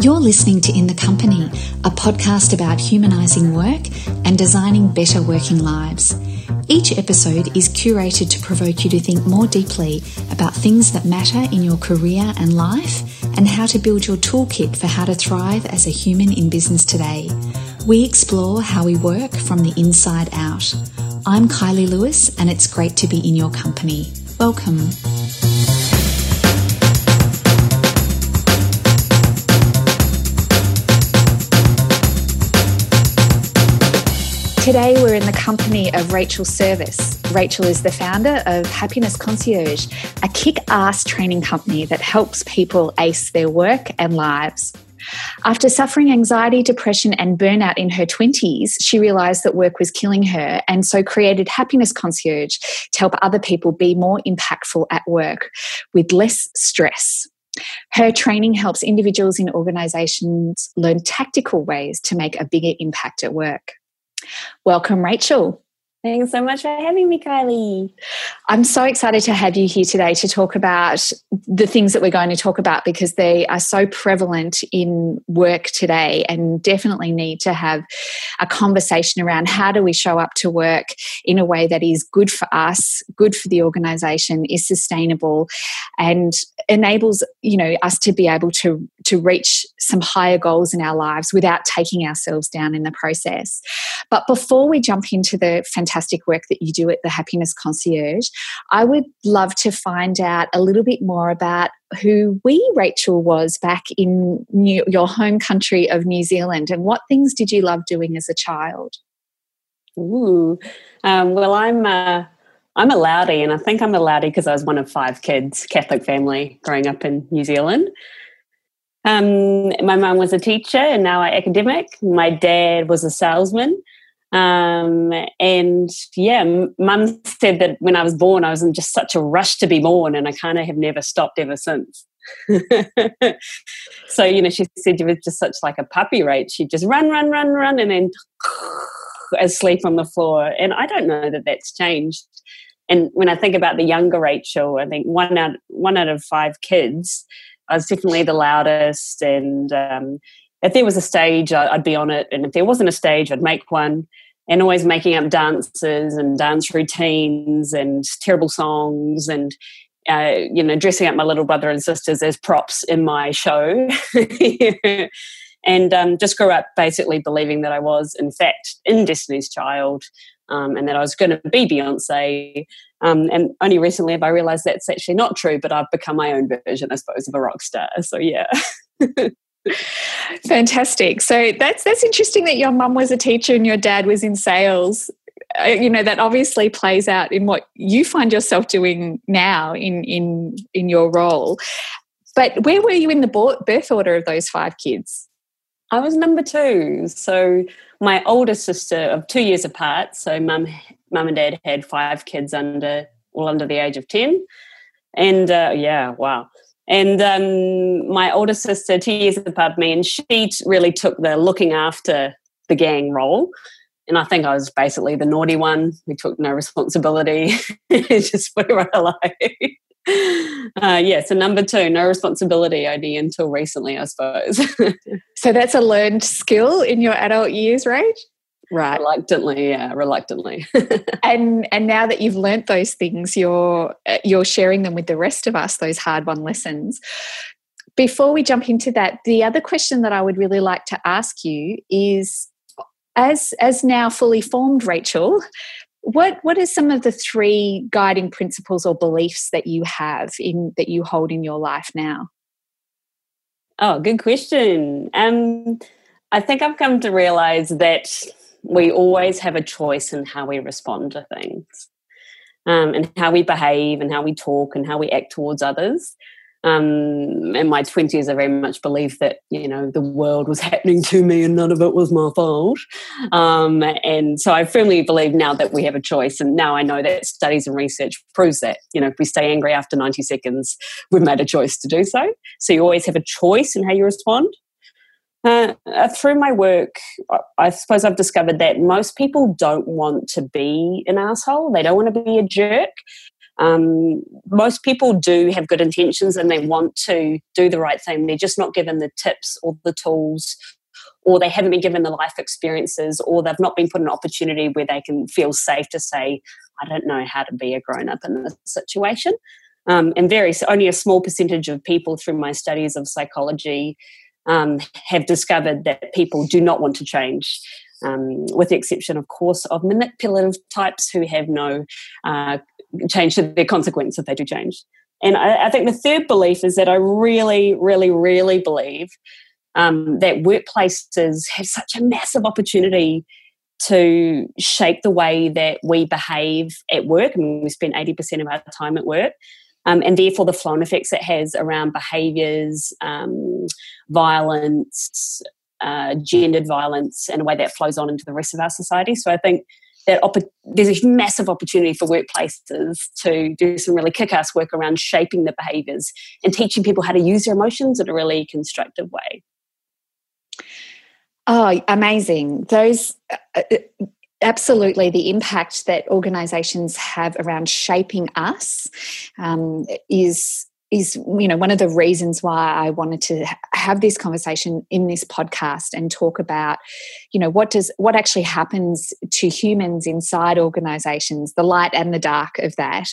You're listening to In the Company, a podcast about humanising work and designing better working lives. Each episode is curated to provoke you to think more deeply about things that matter in your career and life and how to build your toolkit for how to thrive as a human in business today. We explore how we work from the inside out. I'm Kylie Lewis, and it's great to be in your company. Welcome. Today, we're in the company of Rachel Service. Rachel is the founder of Happiness Concierge, a kick ass training company that helps people ace their work and lives. After suffering anxiety, depression, and burnout in her 20s, she realized that work was killing her and so created Happiness Concierge to help other people be more impactful at work with less stress. Her training helps individuals in organizations learn tactical ways to make a bigger impact at work. Welcome, Rachel. Thanks so much for having me, Kylie. I'm so excited to have you here today to talk about the things that we're going to talk about because they are so prevalent in work today and definitely need to have a conversation around how do we show up to work in a way that is good for us, good for the organization, is sustainable and enables, you know, us to be able to to reach some higher goals in our lives without taking ourselves down in the process. But before we jump into the fantastic work that you do at the Happiness Concierge, I would love to find out a little bit more about who we, Rachel, was back in New, your home country of New Zealand and what things did you love doing as a child? Ooh, um, well, I'm. Uh, I'm a Laudi, and I think I'm a Laudi because I was one of five kids, Catholic family, growing up in New Zealand. Um, my mum was a teacher and now an academic. My dad was a salesman. Um, and yeah, mum said that when I was born, I was in just such a rush to be born, and I kind of have never stopped ever since. so, you know, she said you were just such like a puppy, right? She'd just run, run, run, run, and then asleep on the floor. And I don't know that that's changed. And when I think about the younger Rachel, I think one out one out of five kids I was definitely the loudest. And um, if there was a stage, I'd be on it. And if there wasn't a stage, I'd make one. And always making up dances and dance routines and terrible songs and uh, you know, dressing up my little brother and sisters as props in my show. and um, just grew up basically believing that I was, in fact, in Destiny's Child um, and that I was going to be Beyonce. Um, and only recently have I realized that's actually not true, but I've become my own version, I suppose, of a rock star. So, yeah. Fantastic. So that's that's interesting that your mum was a teacher and your dad was in sales. Uh, you know that obviously plays out in what you find yourself doing now in in in your role. But where were you in the birth order of those five kids? I was number two. So my older sister of two years apart. So mum, mum and dad had five kids under all under the age of ten, and uh, yeah, wow. And um, my older sister, two years apart me, and she really took the looking after the gang role. And I think I was basically the naughty one who took no responsibility, just put her alive. Uh, yeah, so number two, no responsibility only until recently, I suppose. so that's a learned skill in your adult years, right? Right. Reluctantly, yeah, reluctantly. and and now that you've learnt those things, you're you're sharing them with the rest of us, those hard won lessons. Before we jump into that, the other question that I would really like to ask you is as as now fully formed Rachel, what what are some of the three guiding principles or beliefs that you have in that you hold in your life now? Oh, good question. Um, I think I've come to realize that we always have a choice in how we respond to things, um, and how we behave, and how we talk, and how we act towards others um, in my 20s, I very much believed that, you know, the world was happening to me and none of it was my fault. Um, and so I firmly believe now that we have a choice. And now I know that studies and research proves that, you know, if we stay angry after 90 seconds, we've made a choice to do so. So you always have a choice in how you respond. Uh, through my work, I suppose I've discovered that most people don't want to be an asshole. They don't want to be a jerk. Um, most people do have good intentions and they want to do the right thing. They're just not given the tips or the tools, or they haven't been given the life experiences, or they've not been put an opportunity where they can feel safe to say, I don't know how to be a grown up in this situation. Um, and very only a small percentage of people through my studies of psychology um, have discovered that people do not want to change. Um, with the exception, of course, of manipulative types who have no uh, change to their consequence if they do change. And I, I, think the third belief is that I really, really, really believe um, that workplaces have such a massive opportunity to shape the way that we behave at work. I mean, we spend 80% of our time at work um, and therefore the flow and effects it has around behaviours, um, violence, uh, gendered violence, and a way that flows on into the rest of our society. So I think that op- there's a massive opportunity for workplaces to do some really kick-ass work around shaping the behaviours and teaching people how to use their emotions in a really constructive way. Oh, amazing! Those uh, uh absolutely the impact that organizations have around shaping us um, is is you know one of the reasons why I wanted to have this conversation in this podcast and talk about you know what does what actually happens to humans inside organizations the light and the dark of that.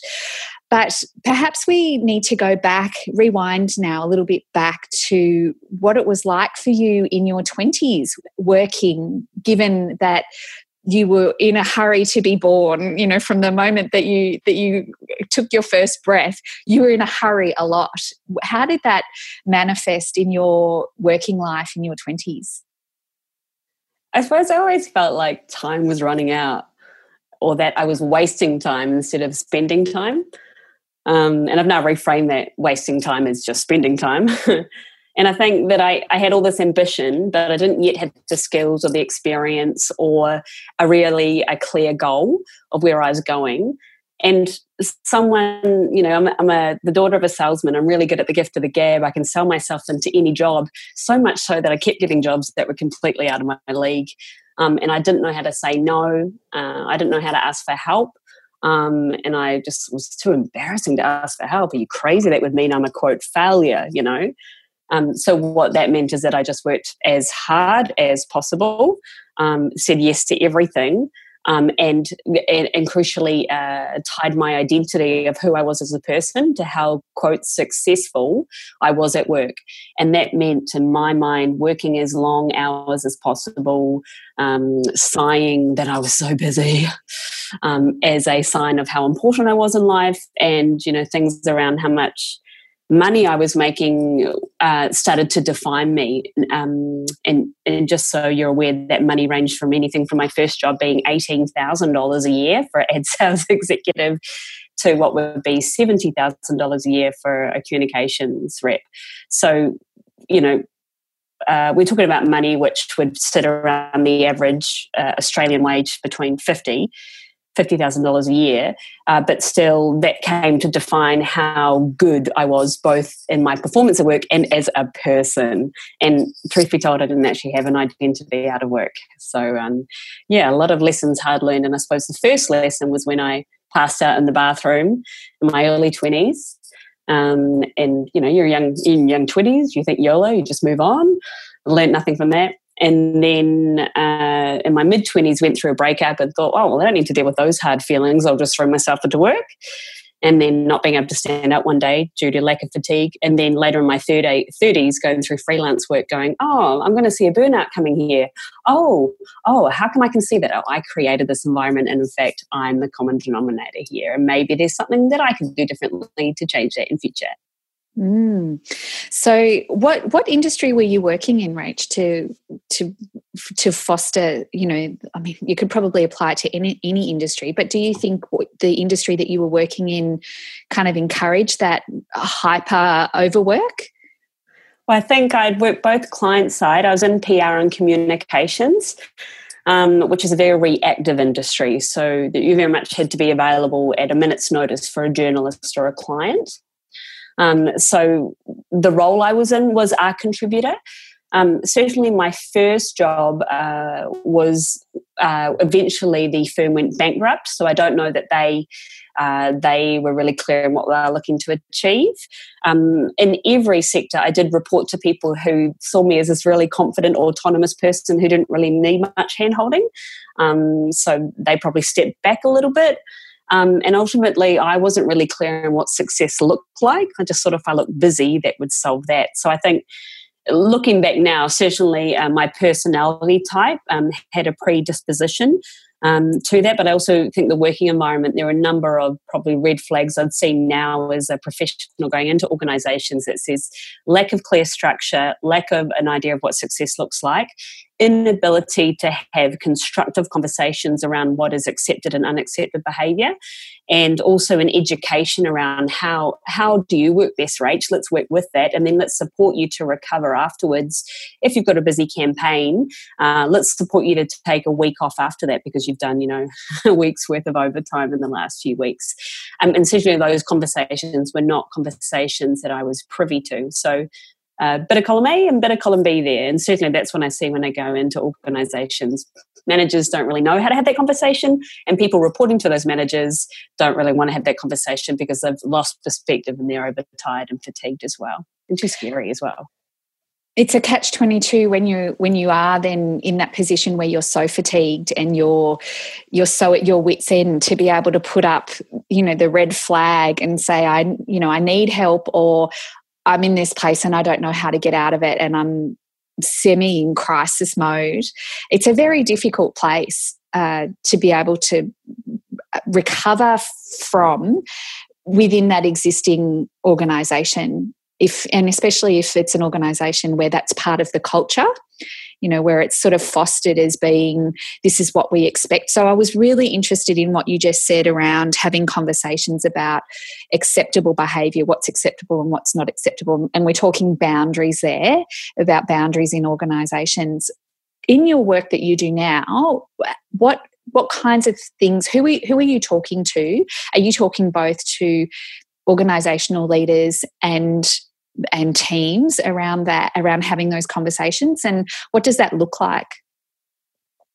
But perhaps we need to go back rewind now a little bit back to what it was like for you in your 20s working given that you were in a hurry to be born you know from the moment that you that you took your first breath you were in a hurry a lot. How did that manifest in your working life in your 20s i suppose i always felt like time was running out or that i was wasting time instead of spending time. Um, and i've now reframed that wasting time as just spending time And I think that I, I had all this ambition, but I didn't yet have the skills or the experience or a really a clear goal of where I was going. And someone, you know, I'm, I'm a, the daughter of a salesman. I'm really good at the gift of the gab. I can sell myself into any job, so much so that I kept getting jobs that were completely out of my league. Um, and I didn't know how to say no. Uh, I didn't know how to ask for help. Um, and I just was too embarrassing to ask for help. Are you crazy? That would mean I'm a quote failure, you know. Um, so what that meant is that I just worked as hard as possible, um, said yes to everything, um, and, and, and crucially uh, tied my identity of who I was as a person to how quote successful I was at work, and that meant in my mind working as long hours as possible, um, sighing that I was so busy. Um, as a sign of how important I was in life, and you know things around how much money I was making uh, started to define me. Um, and, and just so you're aware, that money ranged from anything from my first job being $18,000 a year for an ad sales executive to what would be $70,000 a year for a communications rep. So, you know, uh, we're talking about money which would sit around the average uh, Australian wage between 50 $50,000 a year, uh, but still that came to define how good I was both in my performance at work and as a person. And truth be told, I didn't actually have an identity out of work. So, um, yeah, a lot of lessons hard learned. And I suppose the first lesson was when I passed out in the bathroom in my early 20s. Um, and you know, you're young in young 20s, you think YOLO, you just move on. Learned nothing from that and then uh, in my mid 20s went through a breakup and thought oh well i don't need to deal with those hard feelings. I'll just throw myself into work. And then not being able to stand up one day due to lack of fatigue. And then later in my 30, 30s going through freelance work going oh i'm going to see a burnout coming here. Oh oh how come i can see that? Oh i created this environment and in fact i'm the common denominator here. And maybe there's something that i can do differently to change that in future Mm. So, what what industry were you working in, Rach, to to to foster? You know, I mean, you could probably apply it to any any industry, but do you think the industry that you were working in kind of encouraged that hyper overwork? Well, I think I'd worked both client side. I was in PR and communications. Um, which is a very reactive industry. So that you very much had to be available at a minute's notice for a journalist or a client. Um, so the role I was in was a contributor. Um, certainly, my first job uh, was uh, eventually the firm went bankrupt, so I don't know that they uh, they were really clear in what they were looking to achieve. Um, in every sector, I did report to people who saw me as this really confident, autonomous person who didn't really need much handholding. Um, so they probably stepped back a little bit. Um, and ultimately, I wasn't really clear on what success looked like. I just thought if I looked busy, that would solve that. So I think looking back now, certainly uh, my personality type um, had a predisposition um, to that. But I also think the working environment, there are a number of probably red flags I'd seen now as a professional going into organizations that says lack of clear structure, lack of an idea of what success looks like, inability to have constructive conversations around what is accepted and unaccepted behavior and also an education around how how do you work best rach? Let's work with that and then let's support you to recover afterwards. If you've got a busy campaign uh, let's support you to take a week off after that because you've done you know a week's worth of overtime in the last few weeks. Um, and certainly those conversations were not conversations that i was privy to. So uh, bit of column A and bit of column B there. And certainly that's when I see when I go into organizations. Managers don't really know how to have that conversation, and people reporting to those managers don't really want to have that conversation because they've lost perspective and they're overtired and fatigued as well. And too scary as well. It's a catch 22 when you when you are then in that position where you're so fatigued and you're you're so at your wits end to be able to put up you know the red flag and say I you know I need help or I'm in this place and I don't know how to get out of it and I'm semi in crisis mode. It's a very difficult place uh, to be able to recover from within that existing organization if and especially if it's an organization where that's part of the culture you know, where it's sort of fostered as being this is what we expect. So I was really interested in what you just said around having conversations about acceptable behavior, what's acceptable and what's not acceptable. And we're talking boundaries there about boundaries in organizations. In your work that you do now, what what kinds of things who are, who are you talking to are you talking both to organizational leaders and and teams around that, around having those conversations? And what does that look like?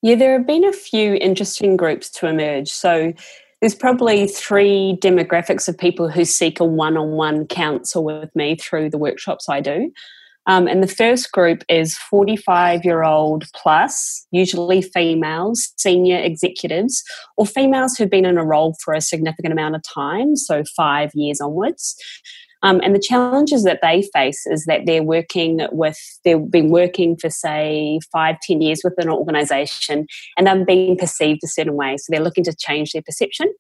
Yeah, there have been a few interesting groups to emerge. So there's probably three demographics of people who seek a one on one counsel with me through the workshops I do. Um, and the first group is 45 year old plus, usually females, senior executives, or females who've been in a role for a significant amount of time, so five years onwards, um, and the challenges that they face is that they're working with, they've been working for, say, five, ten years with an organization and they're being perceived a certain way. So they're looking to change their perception.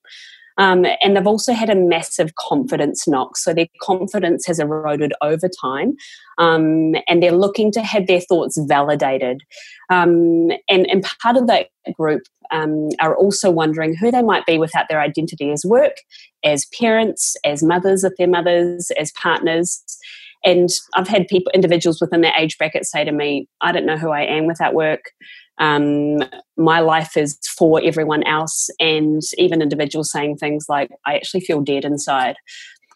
Um, and they've also had a massive confidence knock. So their confidence has eroded over time. Um, and they're looking to have their thoughts validated. Um, and, and part of that group um, are also wondering who they might be without their identity as work, as parents, as mothers if they're mothers, as partners. And I've had people, individuals within that age bracket say to me, I don't know who I am without work. Um, my life is for everyone else. And even individuals saying things like, I actually feel dead inside.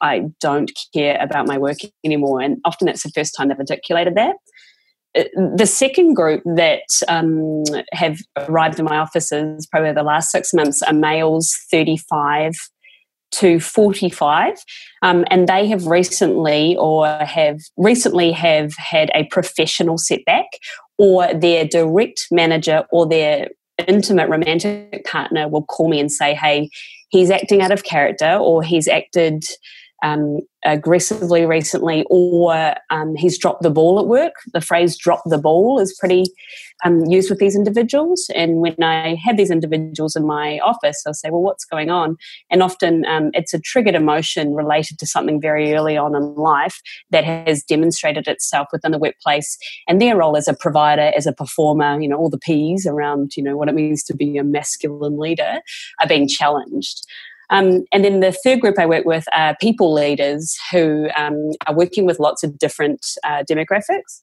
I don't care about my work anymore. And often that's the first time they've articulated that. Uh, the second group that um, have arrived in my offices probably the last six months are males 35 to 45 um, and they have recently or have recently have had a professional setback or their direct manager or their intimate romantic partner will call me and say hey he's acting out of character or he's acted um, aggressively recently, or um, he's dropped the ball at work. The phrase "drop the ball" is pretty um, used with these individuals. And when I have these individuals in my office, I'll say, "Well, what's going on?" And often um, it's a triggered emotion related to something very early on in life that has demonstrated itself within the workplace, and their role as a provider, as a performer, you know, all the P's around, you know, what it means to be a masculine leader, are being challenged. Um, and then the third group I work with are people leaders who um, are working with lots of different uh, demographics.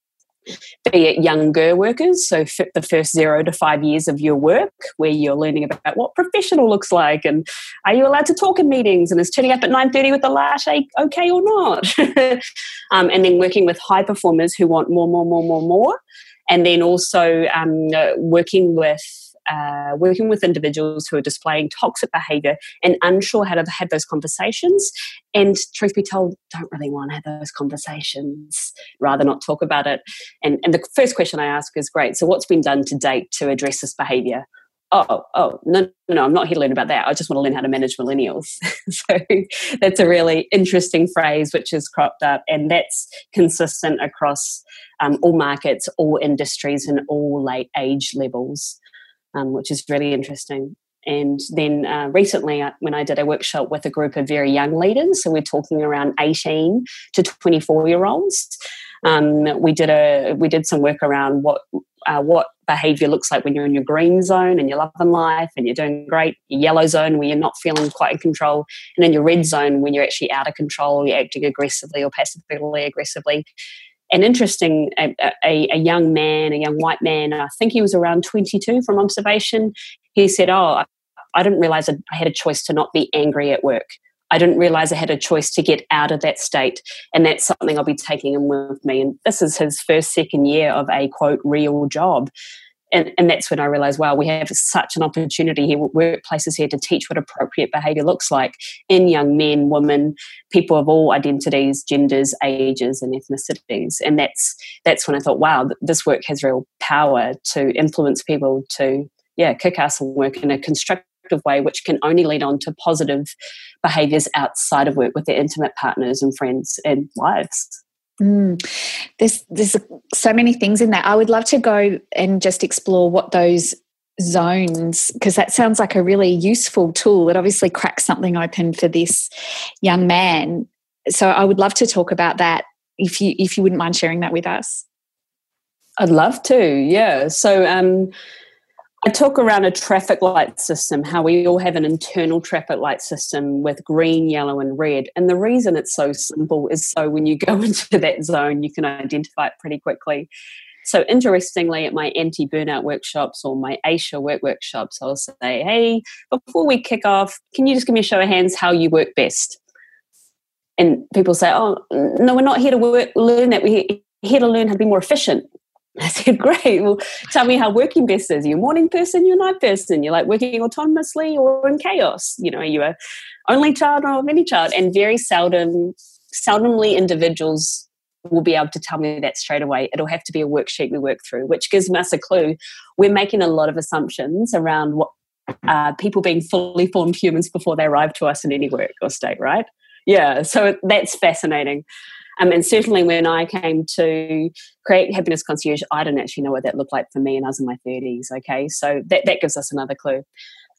be it younger workers, so the first zero to five years of your work, where you're learning about what professional looks like, and are you allowed to talk in meetings, and is turning up at nine thirty with a latte okay or not, um, and then working with high performers who want more, more, more, more, more, and then also um, working with uh, working with individuals who are displaying toxic behavior and unsure how to have those conversations. And truth be told, don't really want to have those conversations, rather not talk about it. And, and the first question I ask is great, so what's been done to date to address this behavior? oh, oh, no, no, I'm not here to learn about that. I just want to learn how to manage millennials. so that's a really interesting phrase which has cropped up, and that's consistent across um, all markets, all industries, and all late age levels um, which is really interesting. And then uh, recently, uh, when I did a workshop with a group of very young leaders, so we're talking around 18 to 24 year olds, um, we did a we did some work around what uh, what behavior looks like when you're in your green zone and you're loving life and you're doing great, your yellow zone where you're not feeling quite in control, and then your red zone when you're actually out of control, you're acting aggressively or passively aggressively an interesting a, a, a, young man, a young white man. I think he was around 22 from observation. He said, "Oh, I didn't realize I had a choice to not be angry at work. I didn't realize I had a choice to get out of that state, and that's something I'll be taking him with me." And this is his first second year of a quote real job and, and that's when I realized, wow, we have such an opportunity here, workplaces here to teach what appropriate behavior looks like in young men, women, people of all identities, genders, ages, and ethnicities. And that's that's when I thought, wow, this work has real power to influence people to, yeah, kick ass and work in a constructive way, which can only lead on to positive behaviors outside of work with their intimate partners and friends and wives. Mm. There's there's so many things in that. I would love to go and just explore what those zones because that sounds like a really useful tool. It obviously cracks something open for this young man. So I would love to talk about that if you if you wouldn't mind sharing that with us. I'd love to. Yeah. So um I talk around a traffic light system, how we all have an internal traffic light system with green, yellow, and red. And the reason it's so simple is so when you go into that zone, you can identify it pretty quickly. So, interestingly, at my anti burnout workshops or my ASHA work workshops, I'll say, hey, before we kick off, can you just give me a show of hands how you work best? And people say, oh, no, we're not here to work, learn that. We're here to learn how to be more efficient. I said, Great. Well, tell me how working best is. Are you a morning person? You're a night person? You're like working autonomously or in chaos? You know, are you a only child or any child? And very seldom, seldomly individuals will be able to tell me that straight away. It'll have to be a worksheet we work through, which gives us a clue. We're making a lot of assumptions around what uh, people being fully formed humans before they arrive to us in any work or state, right? Yeah, so that's fascinating. Um, and certainly when I came to create Happiness Concierge, I didn't actually know what that looked like for me, and I was in my 30s. Okay, so that, that gives us another clue.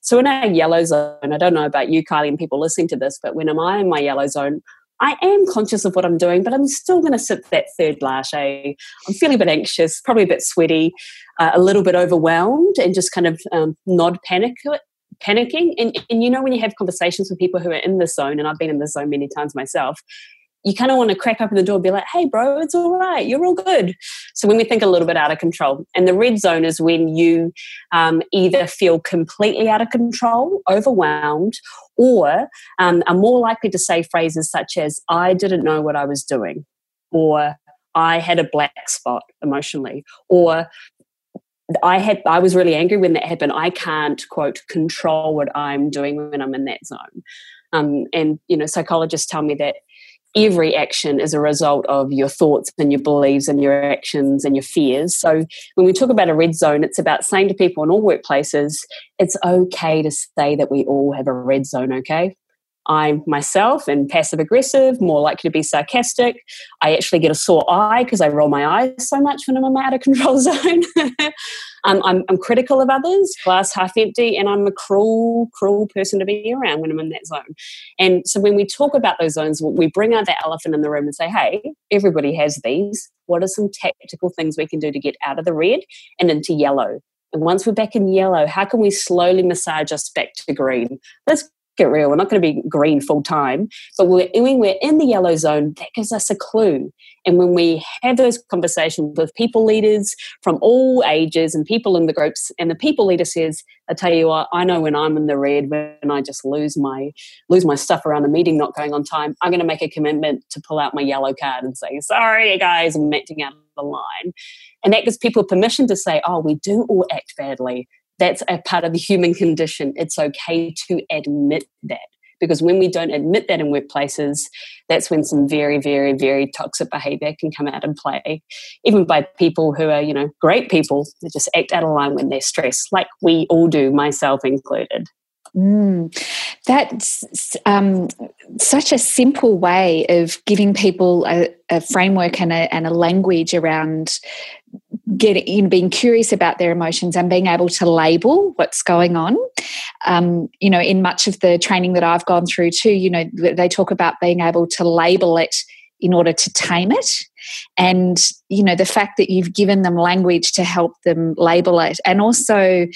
So in our yellow zone, I don't know about you, Kylie, and people listening to this, but when am I in my yellow zone, I am conscious of what I'm doing, but I'm still going to sip that third latte. I'm feeling a bit anxious, probably a bit sweaty, uh, a little bit overwhelmed, and just kind of um, nod panic panicking. And, and you know, when you have conversations with people who are in the zone, and I've been in the zone many times myself, you kind of want to crack open the door and be like, hey, bro, it's all right. You're all good. So when we think a little bit out of control, and the red zone is when you um, either feel completely out of control, overwhelmed, or um, are more likely to say phrases such as, I didn't know what I was doing, or I had a black spot emotionally, or I had I was really angry when that happened. I can't quote control what I'm doing when I'm in that zone. Um, and you know, psychologists tell me that every action is a result of your thoughts and your beliefs and your actions and your fears. So when we talk about a red zone, it's about saying to people in all workplaces, it's okay to say that we all have a red zone, okay? I'm myself am passive aggressive, more likely to be sarcastic. I actually get a sore eye because I roll my eyes so much when I'm in my out of control zone. Um, I'm, I'm, critical of others, glass half empty, and I'm a cruel, cruel person to be around when I'm in that zone. And so when we talk about those zones, we bring out that elephant in the room and say, hey, everybody has these. What are some tactical things we can do to get out of the red and into yellow? And once we're back in yellow, how can we slowly massage us back to green? Let's get real. We're not going to be green full time, but we're, when we're in the yellow zone, that gives us a clue. And when we have those conversations with people leaders from all ages and people in the groups, and the people leader says, "I tell you what, I know when I'm in the red, when I just lose my lose my stuff around a meeting not going on time, I'm going to make a commitment to pull out my yellow card and say, sorry, guys, I'm acting out of the line." And that gives people permission to say, "Oh, we do all act badly." That's a part of the human condition. It's okay to admit that. Because when we don't admit that in workplaces, that's when some very, very, very toxic behavior can come out and play. Even by people who are, you know, great people, that just act out of line when they're stressed, like we all do, myself included. Mm, that's um, such a simple way of giving people a, a framework and a, and a language around getting being curious about their emotions and being able to label what's going on. Um, you know in much of the training that i've gone through too you know they talk about being able to label it in order to tame it. And you know the fact that you've given them language to help them label it and also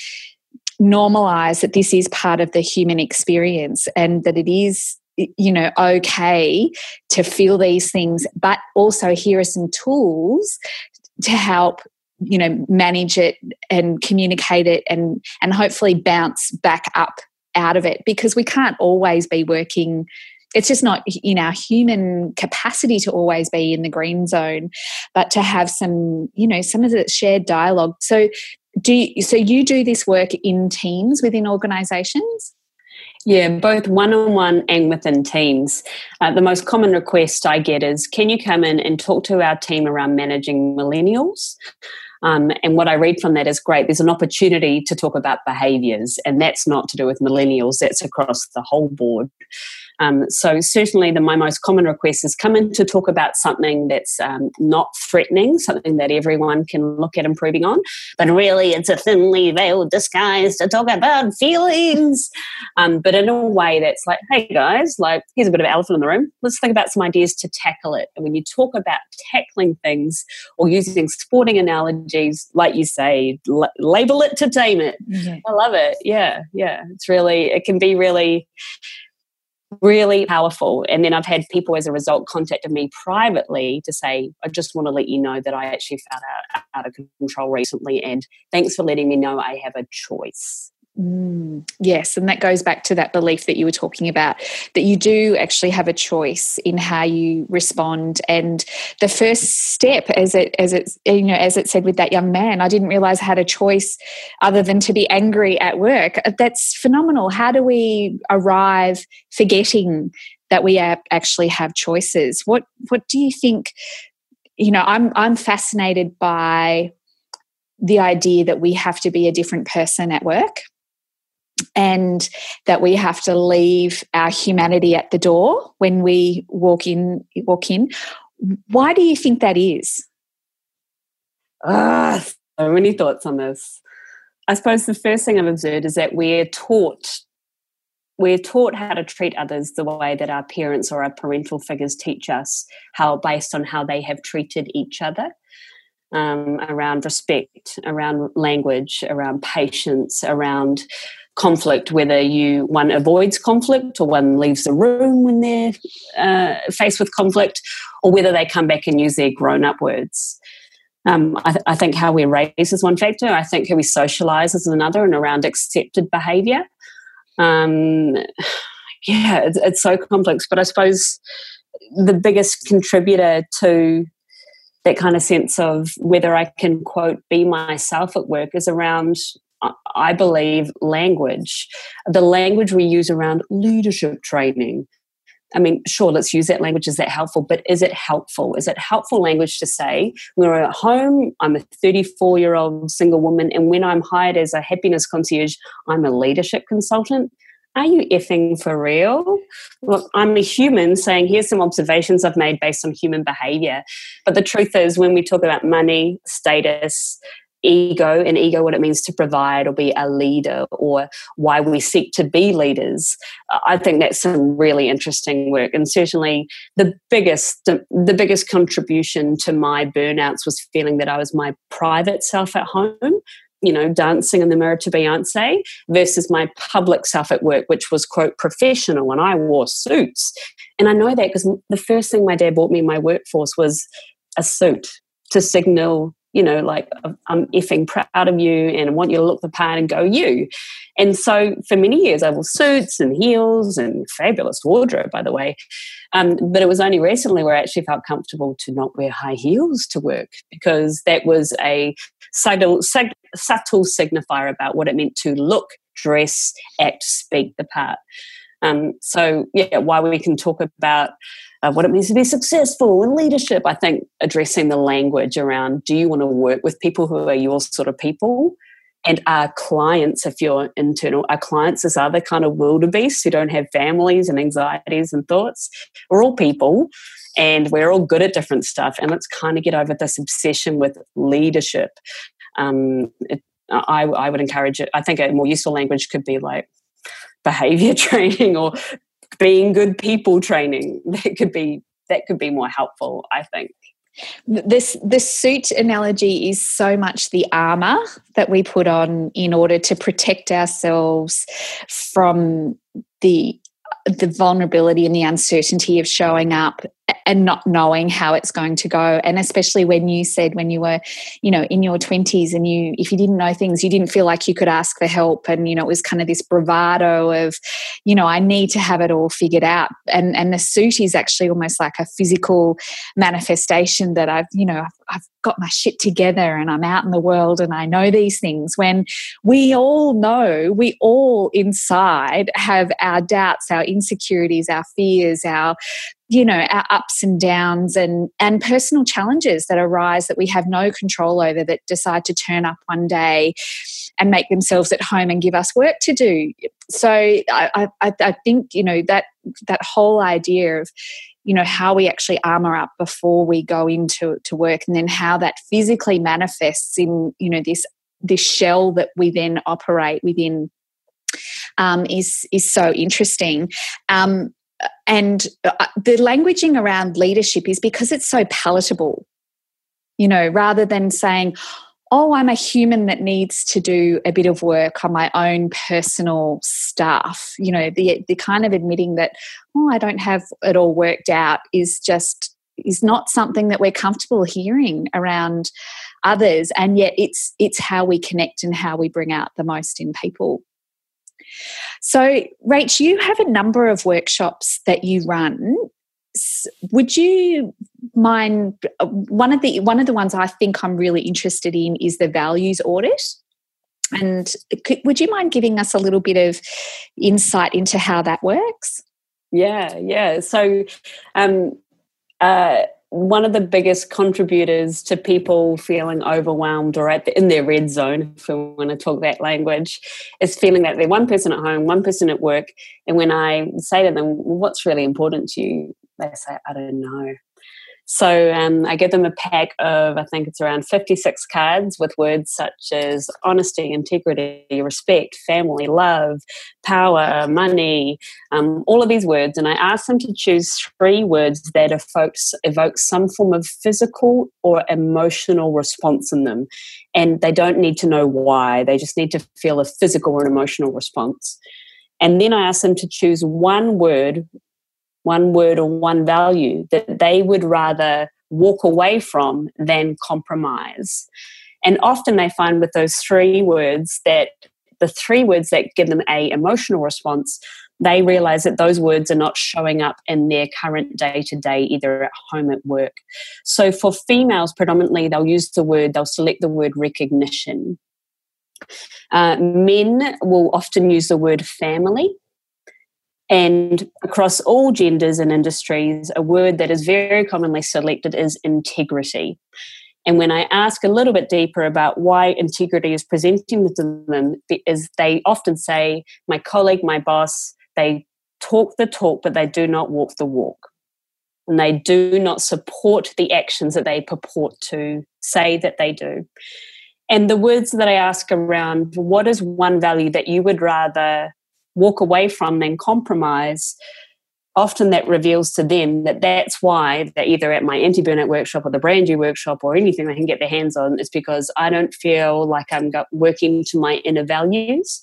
normalize that this is part of the human experience and that it is you know okay to feel these things but also here are some tools to help you know manage it and communicate it and and hopefully bounce back up out of it because we can't always be working it's just not in our human capacity to always be in the green zone but to have some you know some of the shared dialogue so do you, so you do this work in teams within organizations yeah, both one on one and within teams. Uh, the most common request I get is Can you come in and talk to our team around managing millennials? Um, and what I read from that is great. There's an opportunity to talk about behaviors, and that's not to do with millennials, that's across the whole board. Um, so certainly, the, my most common request is come in to talk about something that's um, not threatening, something that everyone can look at improving on, but really it's a thinly veiled disguise to talk about feelings, um, but in a way that's like, hey guys, like here's a bit of elephant in the room. Let's think about some ideas to tackle it. And when you talk about tackling things or using sporting analogies, like you say, l- label it to tame it. Mm-hmm. I love it. Yeah, yeah. It's really, it can be really really powerful. And then I've had people as a result contacted me privately to say, I just want to let you know that I actually found out, out of control recently. And thanks for letting me know I have a choice. Mm, yes, and that goes back to that belief that you were talking about that you do actually have a choice in how you respond. And the first step, as it as it you know as it said with that young man, I didn't realize I had a choice other than to be angry at work. That's phenomenal. How do we arrive forgetting that we actually have choices? What what do you think? You know, I'm I'm fascinated by the idea that we have to be a different person at work and that we have to leave our humanity at the door when we walk in walk in. Why do you think that is? Ah so many thoughts on this. I suppose the first thing i've observed is that we're taught we're taught how to treat others the way that our parents or our parental figures teach us how based on how they have treated each other um, around respect around language around patience around conflict, whether you one avoids conflict or one leaves the room when they're uh, faced with conflict, or whether they come back and use their grown-up words. Um, I, th- I, think how we're raised is one factor. I think how we socialize is another, and around accepted behavior. Um, yeah, it's, it's so complex. But I suppose the biggest contributor to that kind of sense of whether I can quote be myself at work is around I believe, language, the language we use around leadership training. I mean, sure, let's use that language. Is that helpful? But is it helpful? Is it helpful language to say, when we're at home, I'm a 34 year old single woman, and when I'm hired as a happiness concierge, I'm a leadership consultant? Are you effing for real? Look, I'm a human saying, here's some observations I've made based on human behavior. But the truth is, when we talk about money, status, ego and ego what it means to provide or be a leader or why we seek to be leaders uh, i think that's some really interesting work and certainly the biggest the, the biggest contribution to my burnouts was feeling that i was my private self at home you know, dancing in the mirror to Beyonce versus my public self at work, which was, quote, professional. And I wore suits. And I know that because the first thing my dad bought me in my workforce was a suit to signal you know, like I'm effing proud of you and I want you to look the part and go you. And so for many years I wore suits and heels and fabulous wardrobe, by the way. Um, but it was only recently where I actually felt comfortable to not wear high heels to work because that was a subtle, subtle signifier about what it meant to look, dress, act, speak the part. Um, so yeah, while we can talk about uh, what it means to be successful in leadership. I think addressing the language around do you want to work with people who are your sort of people? And our clients, if you're internal, our clients as other kind of wildebeests who don't have families and anxieties and thoughts. We're all people and we're all good at different stuff. And let's kind of get over this obsession with leadership. Um, it, I, I would encourage it. I think a more useful language could be like behavior training or being good people training that could be that could be more helpful i think. This this suit analogy is so much the armor that we put on in order to protect ourselves from the the vulnerability and the uncertainty of showing up and not knowing how it's going to go. And especially when you said when you were you know in your 20s and you if you didn't know things you didn't feel like you could ask for help. And you know it was kind of this bravado of you know I need to have it all figured out. And and the suit is actually almost like a physical manifestation that I've you know I've, I've got my shit together and I'm out in the world and I know these things when we all know we all inside have our doubts our insecurities our fears our you know our ups and downs and and personal challenges that arise that we have no control over that decide to turn up one day and make themselves at home and give us work to do so i i, I think you know that that whole idea of you know how we actually armor up before we go into to work and then how that physically manifests in you know this this shell that we then operate within um, is is so interesting. Um, and uh, the languaging around leadership is because it's so palatable you know rather than saying oh i'm a human that needs to do a bit of work on my own personal stuff. You know the the kind of admitting that oh i don't have it all worked out is just is not something that we're comfortable hearing around others. And yet it's it's how we connect and how we bring out the most in people so, Rach, you have a number of workshops that you run. Would you mind uh, one of the one of the ones I think I'm really interested in is the values audit. And could, would you mind giving us a little bit of insight into how that works? Yeah, yeah. So, um, uh, one of the biggest contributors to people feeling overwhelmed or the, in their red zone, if we want to talk that language, is feeling that they're one person at home, one person at work. And when I say to them, What's really important to you? They say, I don't know. So um, I give them a pack of, I think it's around 56 cards with words such as honesty, integrity, respect, family, love, power, money, um, all of these words. And I ask them to choose three words that evoke, evoke some form of physical or emotional response in them. And they don't need to know why, they just need to feel a physical or an emotional response. And then I ask them to choose one word one word or one value that they would rather walk away from than compromise. And often they find with those three words that the three words that give them a emotional response they realize that those words are not showing up in their current day to day, either at home, at work. So for females, predominantly, they'll use the word, they'll select the word recognition. Uh, men will often use the word family. And across all genders and industries, a word that is very commonly selected is integrity. And when I ask a little bit deeper about why integrity is presenting to them, is they often say, my colleague, my boss, they talk the talk, but they do not walk the walk. And they do not support the actions that they purport to say that they do. And the words that I ask around what is one value that you would rather walk away from than compromise often that reveals to them that that's why they're either at my anti burnout workshop or the brand new workshop or anything they can get their hands on is because I don't feel like I'm working to my inner values.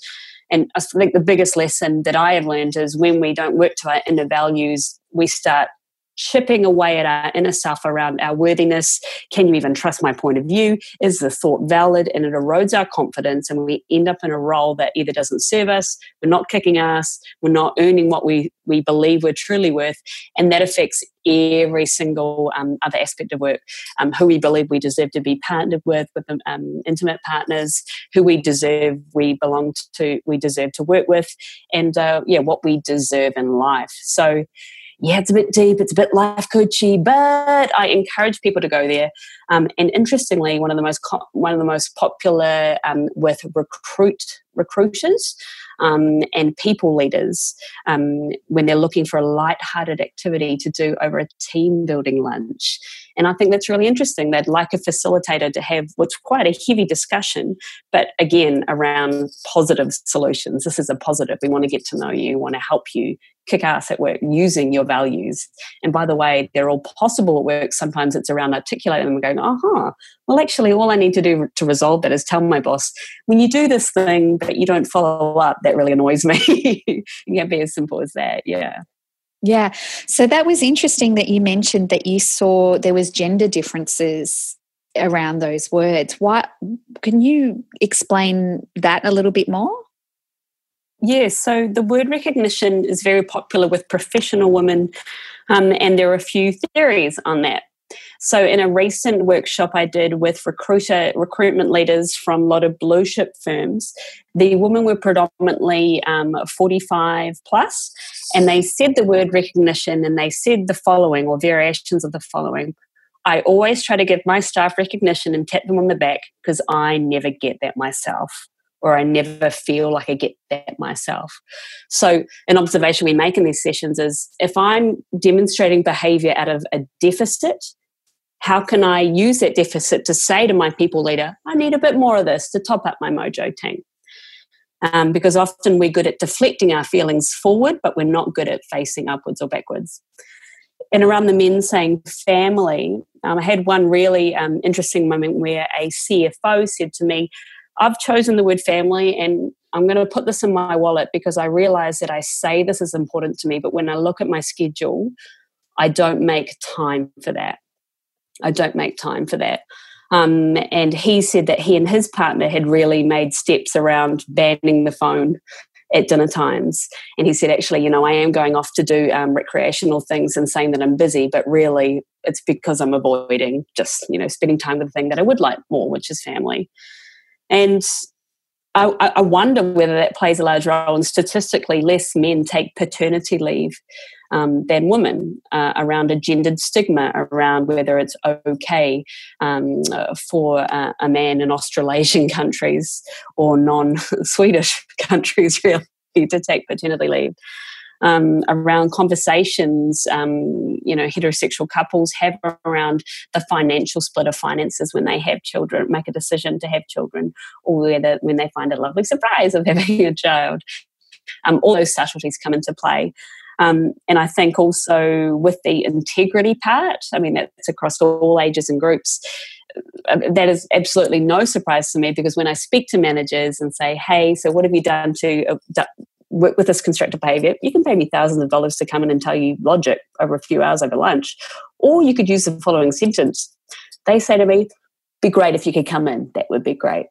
And I think the biggest lesson that I have learned is when we don't work to our inner values, we start chipping away at our inner self around our worthiness. Can you even trust my point of view? Is the thought valid? And it erodes our confidence, and we end up in a role that either doesn't serve us, we're not kicking ass, we're not earning what we, we believe we're truly worth, and that affects every single um, other aspect of work. Um, who we believe we deserve to be partnered with, with um, intimate partners, who we deserve we belong to, we deserve to work with, and uh, yeah, what we deserve in life. So yeah, it's a bit deep, it's a bit life coachy, but I encourage people to go there. Um, and interestingly, one of the most co- one of the most popular um, with recruit recruiters um, and people leaders um, when they're looking for a light-hearted activity to do over a team building lunch. And I think that's really interesting. They'd like a facilitator to have what's quite a heavy discussion, but again, around positive solutions. This is a positive. We want to get to know you, want to help you kick ass at work using your values. And by the way, they're all possible at work. Sometimes it's around articulating them and going, aha, well, actually, all I need to do to resolve that is tell my boss, when you do this thing but you don't follow up, that really annoys me. it can be as simple as that. Yeah. Yeah. So that was interesting that you mentioned that you saw there was gender differences around those words. Why can you explain that a little bit more? Yes, so the word recognition is very popular with professional women, um, and there are a few theories on that. So, in a recent workshop I did with recruiter recruitment leaders from a lot of blue chip firms, the women were predominantly um, 45 plus, and they said the word recognition and they said the following or variations of the following. I always try to give my staff recognition and tap them on the back because I never get that myself or I never feel like I get that myself. So, an observation we make in these sessions is if I'm demonstrating behavior out of a deficit, how can I use that deficit to say to my people leader, I need a bit more of this to top up my mojo tank? Um, because often we're good at deflecting our feelings forward, but we're not good at facing upwards or backwards. And around the men saying family, um, I had one really um, interesting moment where a CFO said to me, I've chosen the word family and I'm going to put this in my wallet because I realize that I say this is important to me, but when I look at my schedule, I don't make time for that. I don't make time for that. Um, and he said that he and his partner had really made steps around banning the phone at dinner times. And he said, actually, you know, I am going off to do um, recreational things and saying that I'm busy, but really it's because I'm avoiding just, you know, spending time with the thing that I would like more, which is family. And I, I, wonder whether that plays a large role. And statistically, less men take paternity leave um, than women uh, around a gendered stigma around whether it's okay um, for uh, a man in Australasian countries or non Swedish countries, really, to take paternity leave um, around conversations, um, you know, heterosexual couples have around the financial split of finances when they have children, make a decision to have children, or whether when they find a lovely surprise of having a child. Um, all those subtleties come into play. Um, and I think also with the integrity part, I mean, that's across all ages and groups. Uh, that is absolutely no surprise to me because when I speak to managers and say, "Hey, so what have you done to uh, work with this constructive behavior, you can pay me thousands of dollars to come in and tell you logic over a few hours over lunch. Or you could use the following sentence. They say to me, be great if you could come in. That would be great.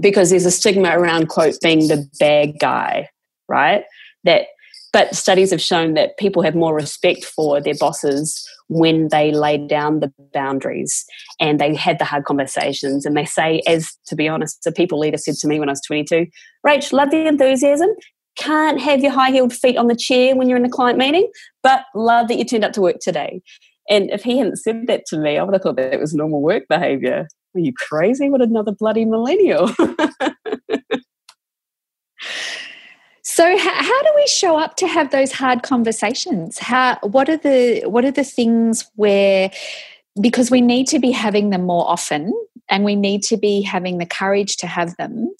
Because there's a stigma around, quote, being the bad guy, right? That but studies have shown that people have more respect for their bosses when they lay down the boundaries and they had the hard conversations. And they say, as to be honest, a people leader said to me when I was 22, Rach, love the enthusiasm can't have your high heeled feet on the chair when you're in a client meeting, but love that you turned up to work today. And if he hadn't said that to me, I would have thought that it was normal work behavior. Are you crazy? What another bloody millennial. so how, how, do we show up to have those hard conversations? How what are the what are the things where because we need to be having them more often and we need to be having the courage to have them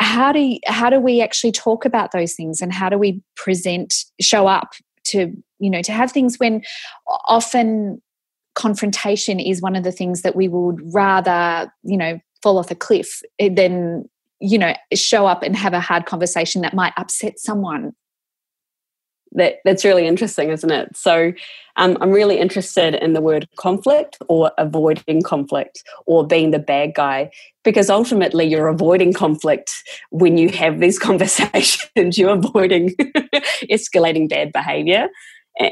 how do you, how do we actually talk about those things and how do we present show up to you know to have things when often confrontation is one of the things that we would rather you know fall off a cliff eh, than you know show up and have a hard conversation that might upset someone that that's really interesting isn't it? So um, i'm really interested in the word conflict or avoiding conflict or being the bad guy because ultimately you're avoiding conflict when you have these conversations. You're avoiding escalating bad behavior.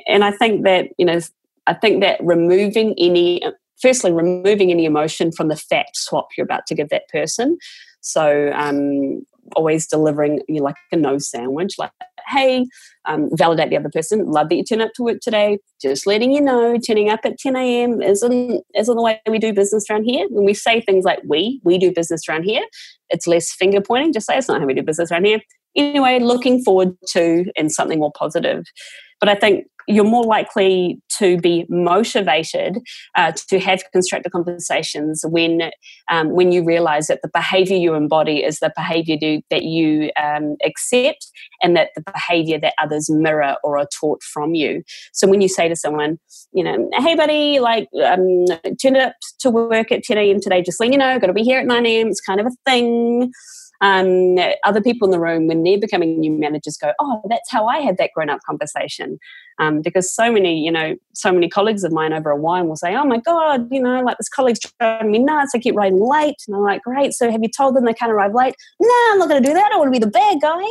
And i think that you know i think that removing any firstly removing any emotion from the fact swap you're about to give that person. So um, always delivering you know, like a no sandwich, like, hey, um, validate the other person. Love that you turn up to work today. Just letting you know, turning up at 10 a.m. isn't isn't the way we do business around here. When we say things like we, we do business around here, it's less finger pointing. Just say it's not how we do business around here. Anyway, looking forward to and something more positive. But I think you're more likely to be motivated uh, to have constructive conversations when um, when you realize that the behavior you embody is the behavior that you um, accept and that the behavior that others mirror or are taught from you so when you say to someone you know hey buddy like um, turn it up to work at 10 a.m today just letting you know got to be here at 9 a.m it's kind of a thing um, other people in the room when they're becoming new managers go oh that's how i had that grown up conversation. Um, because so many you know so many colleagues of mine over a wine will say oh my god you know like this colleague's driving me nuts. I keep arriving late. And i'm like great. So have you told them they can't arrive late? No i'm not going to do that. I want to be the bad guy.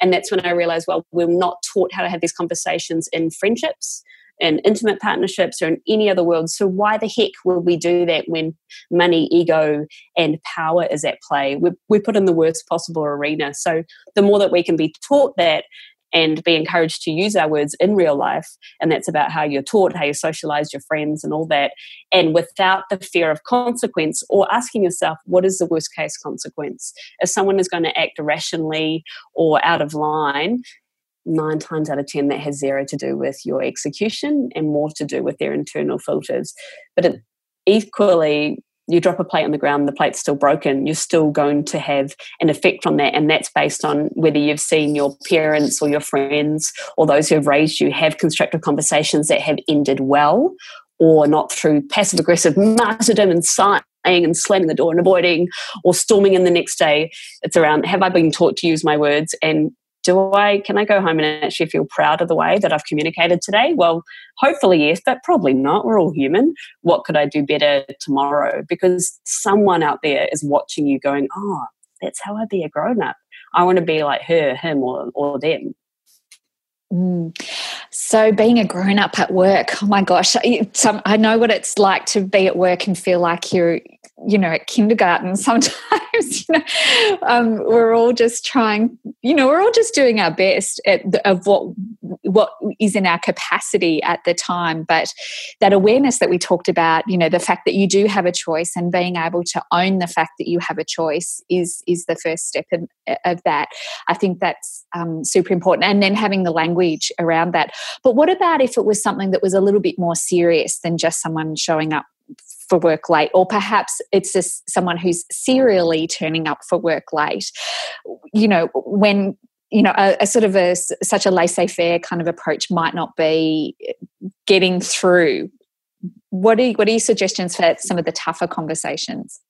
And that's when i realized well we're not taught how to have these conversations in friendships in intimate partnerships or in any other world. So why the heck will we do that when money, ego, and power is at play? We, we put in the worst possible arena. So the more that we can be taught that and be encouraged to use our words in real life. And that's about how you're taught, how you socialize your friends, and all that. And without the fear of consequence or asking yourself, what is the worst case consequence? If someone is going to act irrationally or out of line, nine times out of 10, that has zero to do with your execution and more to do with their internal filters. But it, equally, you drop a plate on the ground, the plate's still broken, you're still going to have an effect from that. And that's based on whether you've seen your parents or your friends or those who have raised you have constructive conversations that have ended well or not through passive aggressive martyrdom and sighing and slamming the door and avoiding or storming in the next day. It's around have I been taught to use my words and do I can I go home and actually feel proud of the way that I've communicated today? Well, hopefully yes, but probably not. We're all human. What could I do better tomorrow? Because someone out there is watching you going, "Oh, that's how I be a grown up. I want to be like her, him, or or them." Mm. So, being a grown up at work, oh my gosh, I know what it's like to be at work and feel like you're you know, at kindergarten, sometimes, you know, um, we're all just trying, you know, we're all just doing our best the, of what what is in our capacity at the time. But that awareness that we talked about, you know, the fact that you do have a choice and being able to own the fact that you have a choice is is the first step in, of that. I think that's um, super important. And then having the language around that. But what about if it was something that was a little bit more serious than just someone showing up for work late, or perhaps it's just someone who's serially turning up for work late. You know, when you know a, a sort of a such a laissez-faire kind of approach might not be getting through. What are what are your suggestions for some of the tougher conversations?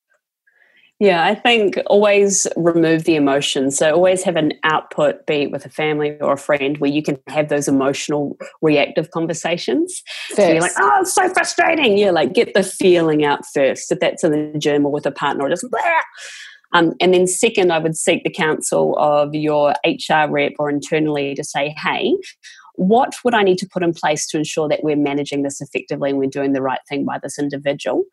Yeah, I think always remove the emotion. So always have an output, be it with a family or a friend, where you can have those emotional, reactive conversations. First. So you're like, oh, it's so frustrating. Yeah, like get the feeling out first. If that's in the gym or with a partner, or just blah. Um, and then second, I would seek the counsel of your HR rep or internally to say, hey, what would I need to put in place to ensure that we're managing this effectively and we're doing the right thing by this individual?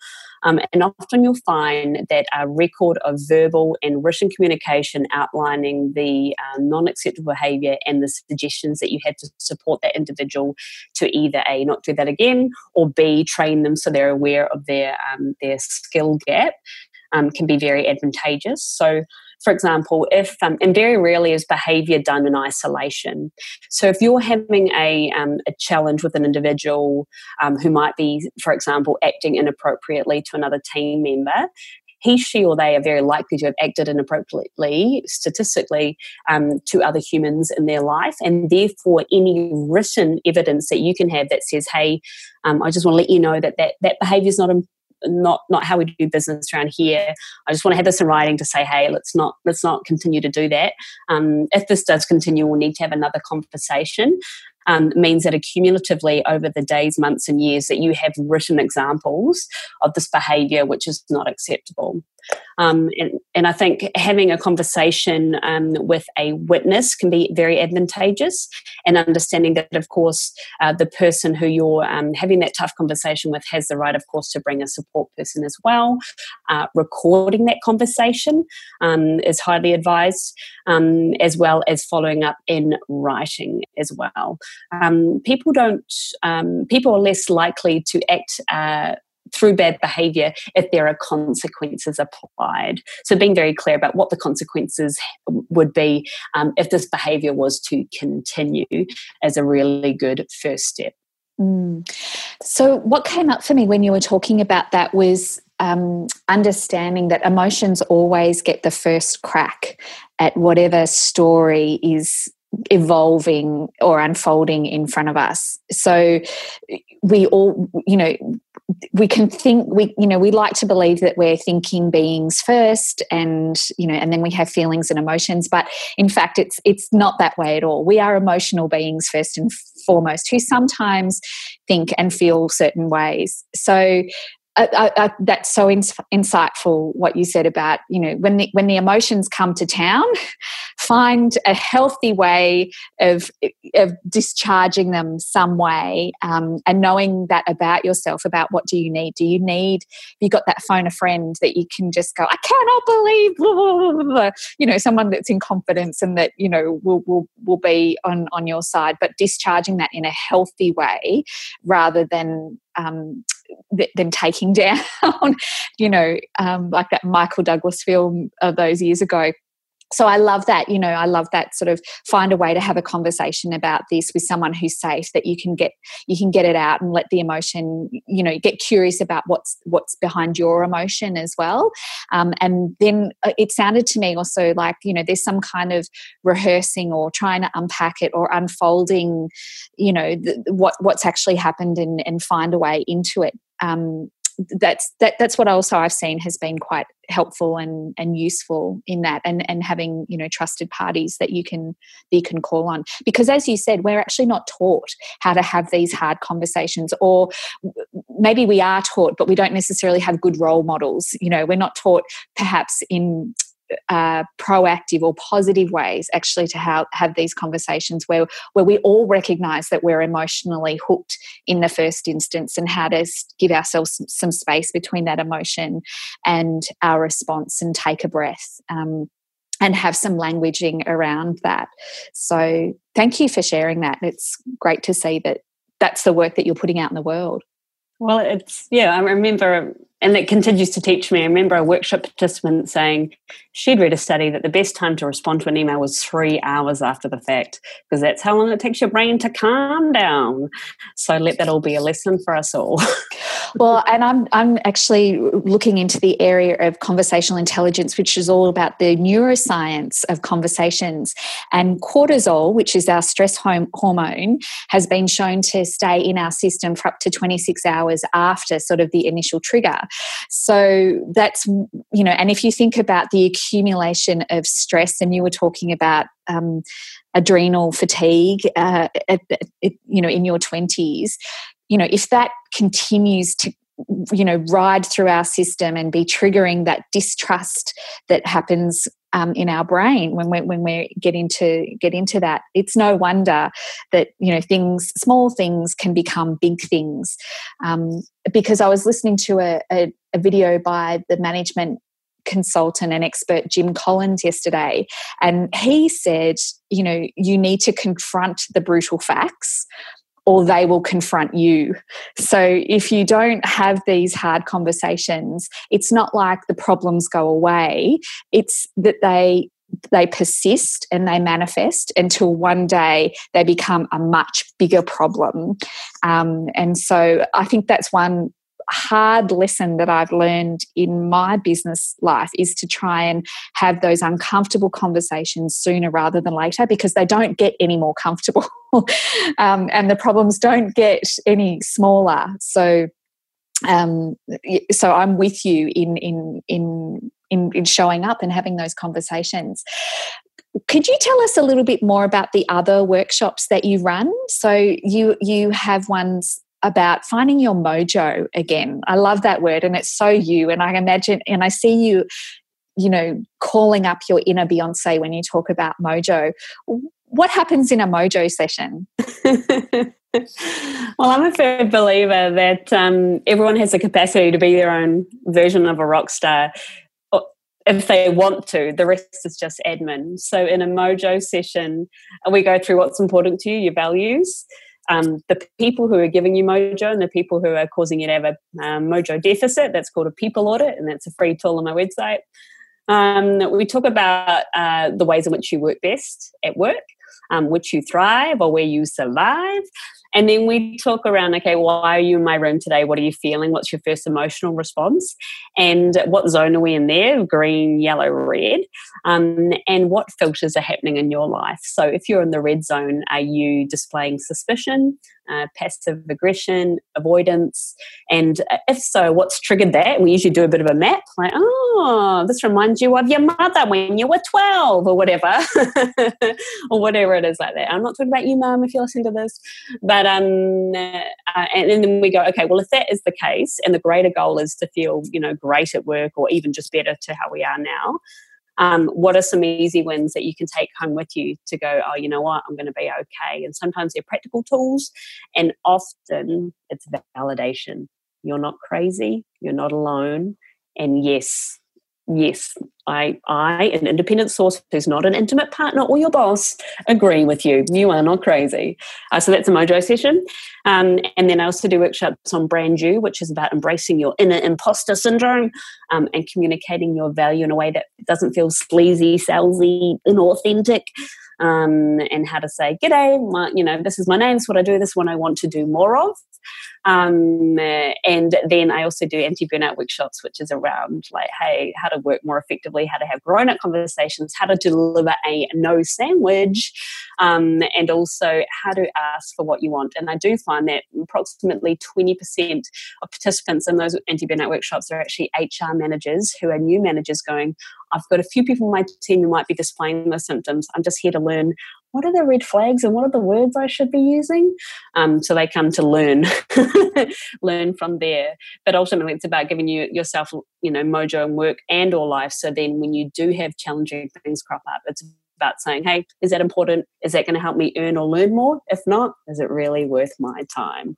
Um, and often you'll find that a record of verbal and written communication outlining the uh, non acceptable behaviour and the suggestions that you had to support that individual to either A, not do that again, or B, train them so they're aware of their, um, their skill gap. Um, can be very advantageous. So, for example, if, um, and very rarely is behavior done in isolation. So if you're having a, um, a challenge with an individual um, who might be, for example, acting inappropriately to another team member, he, she, or they are very likely to have acted inappropriately, statistically, um, to other humans in their life. And therefore, any written evidence that you can have that says, hey, um, I just want to let you know that that, that behavior is not not not how we do business around here. I just want to have this in writing to say, hey, let's not let's not continue to do that. Um, if this does continue, we'll need to have another conversation um, means that accumulatively over the days, months, and years that you have written examples of this behaviour which is not acceptable. Um, and, and I think having a conversation um, with a witness can be very advantageous, and understanding that, of course, uh, the person who you're um, having that tough conversation with has the right, of course, to bring a support person as well. Uh, recording that conversation um, is highly advised, um, as well as following up in writing as well. Um, people don't, people are less likely to act. Uh, through bad behavior if there are consequences applied. So, being very clear about what the consequences would be um, if this behavior was to continue as a really good first step. Mm. So, what came up for me when you were talking about that was um, understanding that emotions always get the first crack at whatever story is evolving or unfolding in front of us. So we all, you know, we can think we you know we like to believe that we're thinking beings first and you know and then we have feelings and emotions but in fact it's it's not that way at all. We are emotional beings first and foremost who sometimes think and feel certain ways. So I, I, that's so insightful what you said about you know when the when the emotions come to town find a healthy way of of discharging them some way um, and knowing that about yourself about what do you need? Do you need you got that phone a friend that you can just go I cannot believe blah, blah, blah, you know someone that's in confidence and that you know will will will be on on your side but discharging that in a healthy way rather than um, them taking down, you know, um, like that Michael Douglas film of those years ago so I love that, you know, I love that sort of find a way to have a conversation about this with someone who's safe that you can get you can get it out and let the emotion, you know, get curious about what's what's behind your emotion as well. Um, and then uh, it sounded to me also like, you know, there's some kind of rehearsing or trying to unpack it or unfolding, you know, the, what what's actually happened and, and find a way into it. Um, that's that that's what also I've seen has been quite helpful and and useful in that and and having you know trusted parties that you can you can call on. Because as you said we're actually not taught how to have these hard conversations or maybe we are taught but we don't necessarily have good role models. You know we're not taught perhaps in uh, proactive or positive ways actually to have, have these conversations where where we all recognize that we're emotionally hooked in the first instance and how to give ourselves some, some space between that emotion and our response and take a breath um, and have some languaging around that. So thank you for sharing that. It's great to see that that's the work that you're putting out in the world. Well it's yeah i remember and it continues to teach me. I remember a workshop participant saying she'd read a study that the best time to respond to an email was three hours after the fact, because that's how long it takes your brain to calm down. So let that all be a lesson for us all. well, and I'm I'm actually looking into the area of conversational intelligence, which is all about the neuroscience of conversations. And cortisol, which is our stress hormone, has been shown to stay in our system for up to 26 hours after sort of the initial trigger. So that's, you know, and if you think about the accumulation of stress, and you were talking about um, adrenal fatigue, uh, at, at, you know, in your 20s, you know, if that continues to you know ride through our system and be triggering that distrust that happens um, in our brain when we when we get into get into that. It's no wonder that you know things, small things, can become big things. Um, because I was listening to a, a, a video by the management consultant and expert Jim Collins yesterday, and he said, you know, you need to confront the brutal facts or they will confront you. So if you don't have these hard conversations, it's not like the problems go away. It's that they they persist and they manifest until one day they become a much bigger problem. Um, and so I think that's one hard lesson that I've learned in my business life is to try and have those uncomfortable conversations sooner rather than later because they don't get any more comfortable um, and the problems don't get any smaller. So, um, so I'm with you in in in in, in showing up and having those conversations. Could you tell us a little bit more about the other workshops that you run? So you you have ones about finding your mojo again. I love that word and it's so you and I imagine and I see you you know calling up your inner Beyonce when you talk about mojo. What happens in a mojo session? well, I'm a firm believer that um, everyone has the capacity to be their own version of a rock star if they want to. The rest is just admin. So in a mojo session, we go through what's important to you, your values, um, the people who are giving you mojo and the people who are causing you to have a um, mojo deficit. That's called a people audit, and that's a free tool on my website. Um, we talk about uh, the ways in which you work best at work, um, which you thrive or where you survive. And then we talk around, okay, why are you in my room today? What are you feeling? What's your first emotional response? And what zone are we in there? Green, yellow, red. Um, and what filters are happening in your life? So if you're in the red zone, are you displaying suspicion? uh, passive aggression, avoidance, and uh, if so, what's triggered that? We usually do a bit of a map, like, oh, this reminds you of your mother when you were 12 or whatever, or whatever it is like that. I'm not talking about you, mum, if you're listening to this, but um, uh, and, and then we go, okay, well, if that is the case, and the greater goal is to feel, you know, great at work or even just better to how we are now, um, what are some easy wins that you can take home with you to go, oh, you know what, I'm going to be okay. And sometimes they're practical tools, and often it's validation. You're not crazy, you're not alone. And yes, yes, I, I, an independent source who's not an intimate partner or your boss, agree with you. You are not crazy. Uh, so that's a Mojo session. Um, and then I also do workshops on Brand You, which is about embracing your inner imposter syndrome um, and communicating your value in a way that doesn't feel sleazy, salesy, inauthentic um, and how to say, G'day, my, you know, this is my name, this is what I do, this is what I want to do more of. Um, and then I also do anti burnout workshops, which is around like, hey, how to work more effectively, how to have grown up conversations, how to deliver a no sandwich, um, and also how to ask for what you want. And I do find that approximately 20% of participants in those anti burnout workshops are actually HR managers who are new managers going, I've got a few people in my team who might be displaying those symptoms. I'm just here to learn what are the red flags and what are the words I should be using. Um, so they come to learn, learn from there. But ultimately, it's about giving you yourself, you know, mojo and work and or life. So then, when you do have challenging things crop up, it's about saying, hey, is that important? Is that going to help me earn or learn more? If not, is it really worth my time?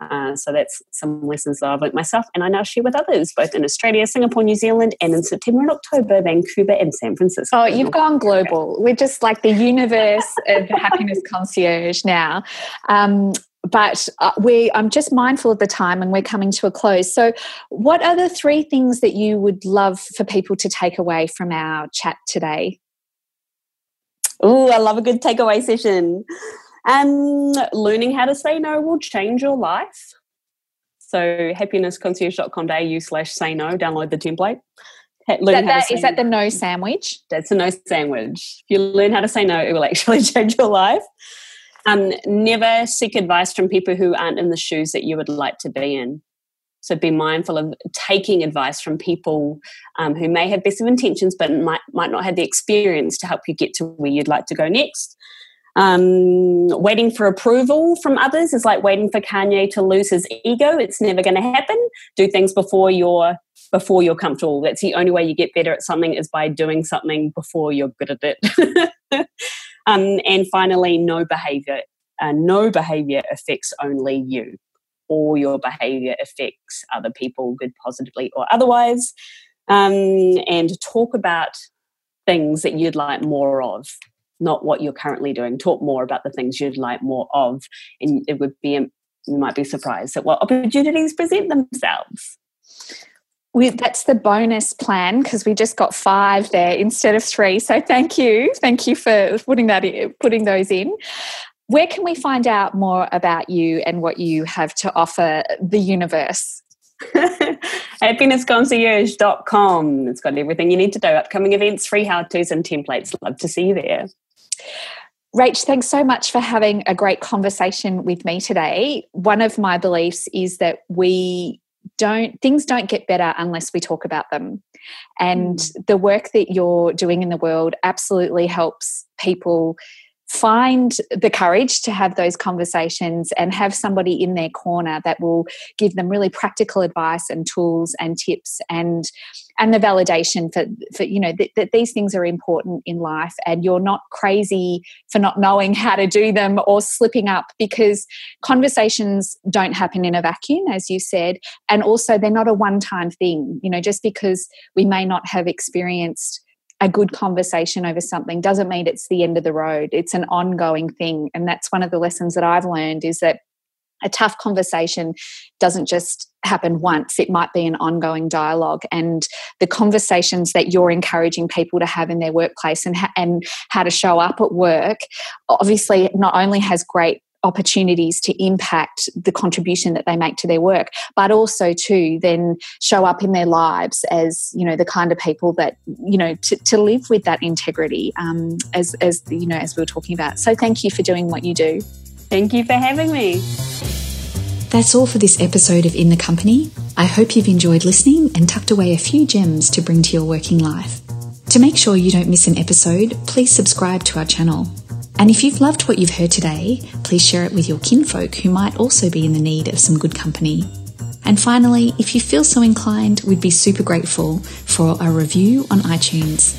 Uh, so that's some lessons that I've learnt myself, and I now share with others, both in Australia, Singapore, New Zealand, and in September and October, Vancouver and San Francisco. Oh, you've gone global. We're just like the universe of happiness concierge now. Um, but uh, we i'm just mindful of the time and we're coming to a close so what are the three things that you would love for people to take away from our chat today oh i love a good takeaway session um, learning how to say no will change your life. So happinessconcierge.com.au slash say no, download the template. That, that, is that the no sandwich? That's a no sandwich. If you learn how to say no, it will actually change your life. Um, never seek advice from people who aren't in the shoes that you would like to be in. So be mindful of taking advice from people um, who may have best of intentions but might, might not have the experience to help you get to where you'd like to go next. Um, waiting for approval from others is like waiting for Kanye to lose his ego. It's never going to happen. Do things before you're before you're comfortable. That's the only way you get better at something is by doing something before you're good at it. um, and finally, no behavior. Uh, no behavior affects only you. All your behavior affects other people, good, positively, or otherwise. Um, and talk about things that you'd like more of not what you're currently doing. Talk more about the things you'd like more of, and it would be you might be surprised at what opportunities present themselves. We, that's the bonus plan because we just got five there instead of three. So thank you, thank you for putting that in, putting those in. Where can we find out more about you and what you have to offer the universe? happinessconcierge.com. It's got everything you need to do upcoming events, free how to's, and templates. Love to see you there. Rach, thanks so much for having a great conversation with me today. One of my beliefs is that we don't things don't get better unless we talk about them and mm. the work that you're doing in the world absolutely helps people find the courage to have those conversations and have somebody in their corner that will give them really practical advice and tools and tips and and the validation for for you know that, that these things are important in life and you're not crazy for not knowing how to do them or slipping up because conversations don't happen in a vacuum as you said and also they're not a one time thing you know just because we may not have experienced a good conversation over something doesn't mean it's the end of the road. It's an ongoing thing. And that's one of the lessons that I've learned is that a tough conversation doesn't just happen once it might be an ongoing dialogue and the conversations that you're encouraging people to have in their workplace and ha- and how to show up at work obviously not only has great opportunities to impact the contribution that they make to their work but also to then show up in their lives as you know the kind of people that you know to, to live with that integrity um, as as you know as we were talking about so thank you for doing what you do thank you for having me that's all for this episode of In the Company. I hope you've enjoyed listening and tucked away a few gems to bring to your working life. To make sure you don't miss an episode, please subscribe to our channel. And if you've loved what you've heard today, please share it with your kinfolk who might also be in the need of some good company. And finally, if you feel so inclined, we'd be super grateful for a review on iTunes.